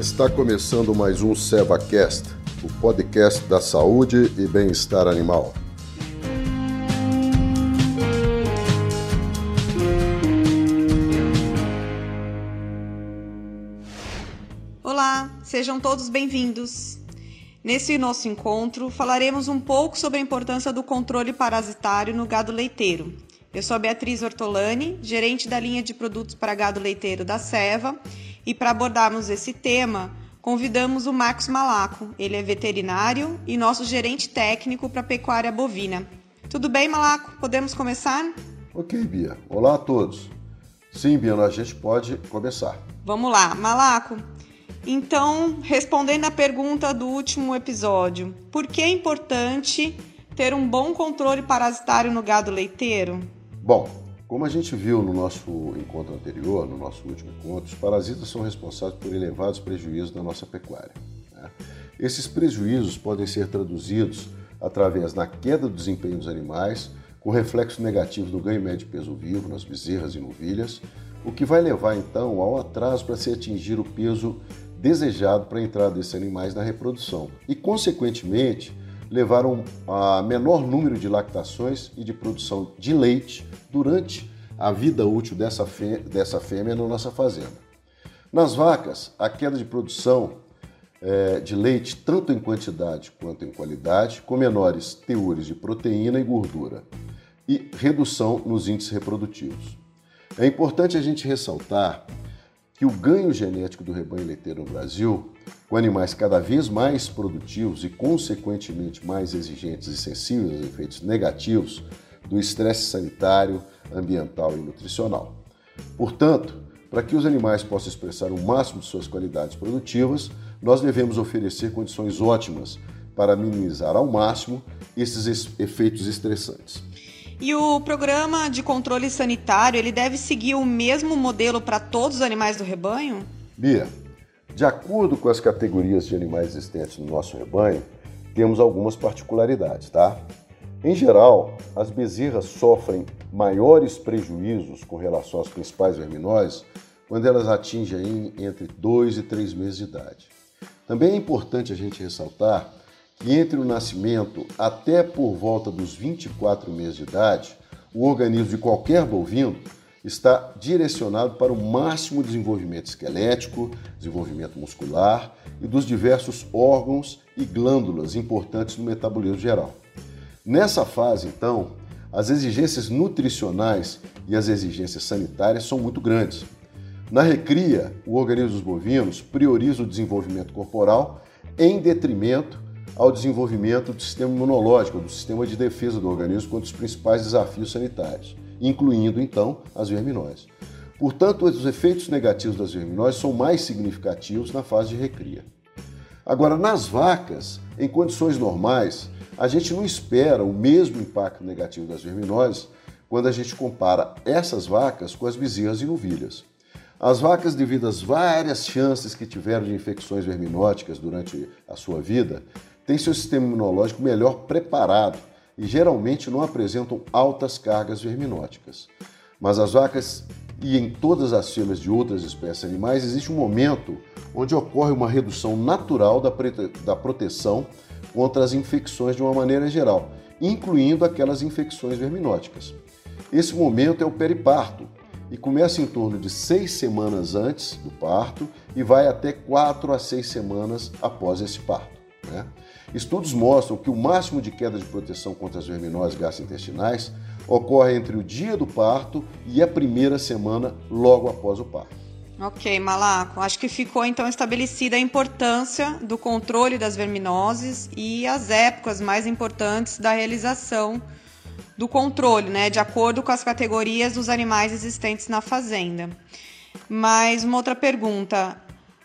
Está começando mais um SevaCast, o podcast da saúde e bem-estar animal. Olá, sejam todos bem-vindos. Nesse nosso encontro, falaremos um pouco sobre a importância do controle parasitário no gado leiteiro. Eu sou a Beatriz Ortolani, gerente da linha de produtos para gado leiteiro da Seva, e para abordarmos esse tema, convidamos o Marcos Malaco. Ele é veterinário e nosso gerente técnico para pecuária bovina. Tudo bem, Malaco? Podemos começar? Ok, Bia. Olá a todos. Sim, Bia, a gente pode começar. Vamos lá, Malaco. Então, respondendo à pergunta do último episódio, por que é importante ter um bom controle parasitário no gado leiteiro? Bom, como a gente viu no nosso encontro anterior, no nosso último encontro, os parasitas são responsáveis por elevados prejuízos na nossa pecuária. Né? Esses prejuízos podem ser traduzidos através da queda do desempenho dos animais, com reflexo negativo do ganho médio de peso vivo nas bezerras e novilhas, o que vai levar então ao atraso para se atingir o peso desejado para a entrada desses animais na reprodução e, consequentemente, levaram a menor número de lactações e de produção de leite durante a vida útil dessa, dessa fêmea na nossa fazenda. Nas vacas, a queda de produção é, de leite, tanto em quantidade quanto em qualidade, com menores teores de proteína e gordura, e redução nos índices reprodutivos. É importante a gente ressaltar que o ganho genético do rebanho leiteiro no Brasil com animais cada vez mais produtivos e, consequentemente, mais exigentes e sensíveis aos efeitos negativos do estresse sanitário, ambiental e nutricional. Portanto, para que os animais possam expressar o máximo de suas qualidades produtivas, nós devemos oferecer condições ótimas para minimizar ao máximo esses efeitos estressantes. E o programa de controle sanitário, ele deve seguir o mesmo modelo para todos os animais do rebanho? Bia, de acordo com as categorias de animais existentes no nosso rebanho, temos algumas particularidades, tá? Em geral, as bezerras sofrem maiores prejuízos com relação às principais verminoses quando elas atingem entre 2 e 3 meses de idade. Também é importante a gente ressaltar que entre o nascimento até por volta dos 24 meses de idade, o organismo de qualquer bovino está direcionado para o máximo desenvolvimento esquelético, desenvolvimento muscular e dos diversos órgãos e glândulas importantes no metabolismo geral. Nessa fase, então, as exigências nutricionais e as exigências sanitárias são muito grandes. Na recria, o organismo dos bovinos prioriza o desenvolvimento corporal em detrimento ao desenvolvimento do sistema imunológico, do sistema de defesa do organismo contra os principais desafios sanitários incluindo então as verminoses. Portanto, os efeitos negativos das verminoses são mais significativos na fase de recria. Agora, nas vacas, em condições normais, a gente não espera o mesmo impacto negativo das verminoses quando a gente compara essas vacas com as bezerras e novilhas. As vacas, devido às várias chances que tiveram de infecções verminóticas durante a sua vida, têm seu sistema imunológico melhor preparado e geralmente não apresentam altas cargas verminóticas. Mas as vacas e em todas as filas de outras espécies animais existe um momento onde ocorre uma redução natural da, da proteção contra as infecções de uma maneira geral, incluindo aquelas infecções verminóticas. Esse momento é o periparto e começa em torno de seis semanas antes do parto e vai até quatro a seis semanas após esse parto. Né? Estudos mostram que o máximo de queda de proteção contra as verminoses gastrointestinais ocorre entre o dia do parto e a primeira semana logo após o parto. Ok, Malaco. Acho que ficou então estabelecida a importância do controle das verminoses e as épocas mais importantes da realização do controle, né, de acordo com as categorias dos animais existentes na fazenda. Mas uma outra pergunta: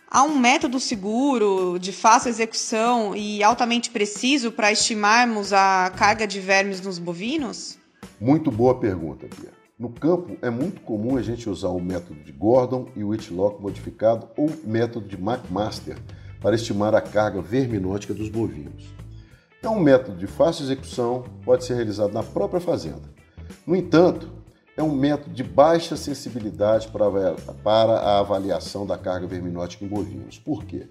Há um método seguro, de fácil execução e altamente preciso para estimarmos a carga de vermes nos bovinos? Muito boa pergunta, Bia. No campo, é muito comum a gente usar o método de Gordon e Whitlock modificado ou método de McMaster para estimar a carga verminótica dos bovinos. É um método de fácil execução, pode ser realizado na própria fazenda. No entanto, é um método de baixa sensibilidade para, a avaliação da carga verminótica em bovinos. Por quê?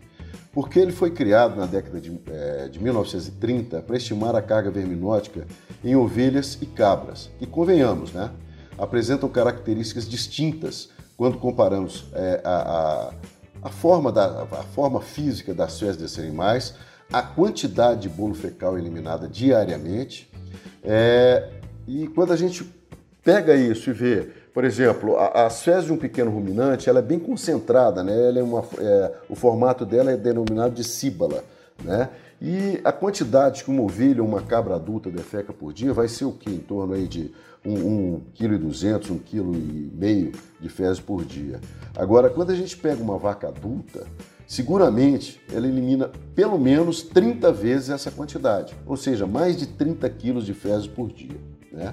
Porque ele foi criado na década de, é, de 1930 para estimar a carga verminótica em ovelhas e cabras, que, convenhamos, né, apresentam características distintas quando comparamos é, a, a, a, forma da, a forma física das fezes desses animais, a quantidade de bolo fecal eliminada diariamente, é, e quando a gente pega isso e vê, por exemplo, a, as fezes de um pequeno ruminante, ela é bem concentrada, né? Ela é uma, é, o formato dela é denominado de síbala, né? E a quantidade que uma ovelha ou uma cabra adulta defeca por dia vai ser o que? Em torno aí de 1,2 kg, 1,5 kg de fezes por dia. Agora, quando a gente pega uma vaca adulta, seguramente ela elimina pelo menos 30 vezes essa quantidade, ou seja, mais de 30 quilos de fezes por dia. Né?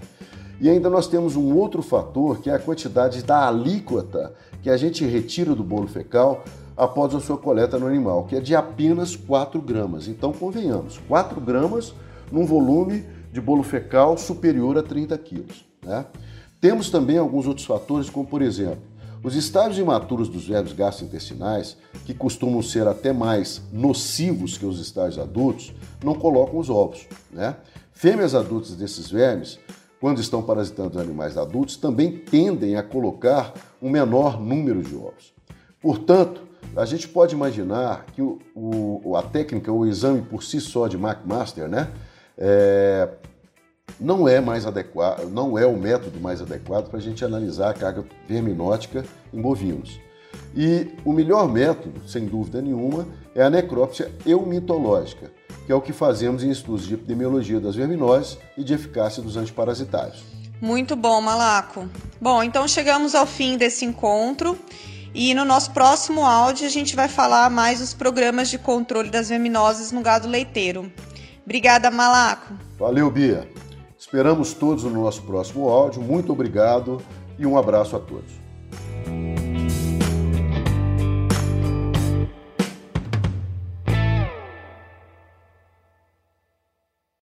E ainda nós temos um outro fator, que é a quantidade da alíquota que a gente retira do bolo fecal após a sua coleta no animal, que é de apenas 4 gramas. Então, convenhamos, 4 gramas num volume de bolo fecal superior a 30 quilos. Né? Temos também alguns outros fatores, como por exemplo, os estágios imaturos dos vermes gastrointestinais, que costumam ser até mais nocivos que os estágios adultos, não colocam os ovos. Né? Fêmeas adultas desses vermes quando estão parasitando animais adultos, também tendem a colocar um menor número de ovos. Portanto, a gente pode imaginar que o, o, a técnica, o exame por si só de McMaster, né, é, não é mais adequado, não é o método mais adequado para a gente analisar a carga verminótica em bovinos. E o melhor método, sem dúvida nenhuma, é a necrópsia eumitológica, que é o que fazemos em estudos de epidemiologia das verminoses e de eficácia dos antiparasitários. Muito bom, Malaco. Bom, então chegamos ao fim desse encontro e no nosso próximo áudio a gente vai falar mais dos programas de controle das verminoses no gado leiteiro. Obrigada, Malaco. Valeu, Bia. Esperamos todos no nosso próximo áudio. Muito obrigado e um abraço a todos.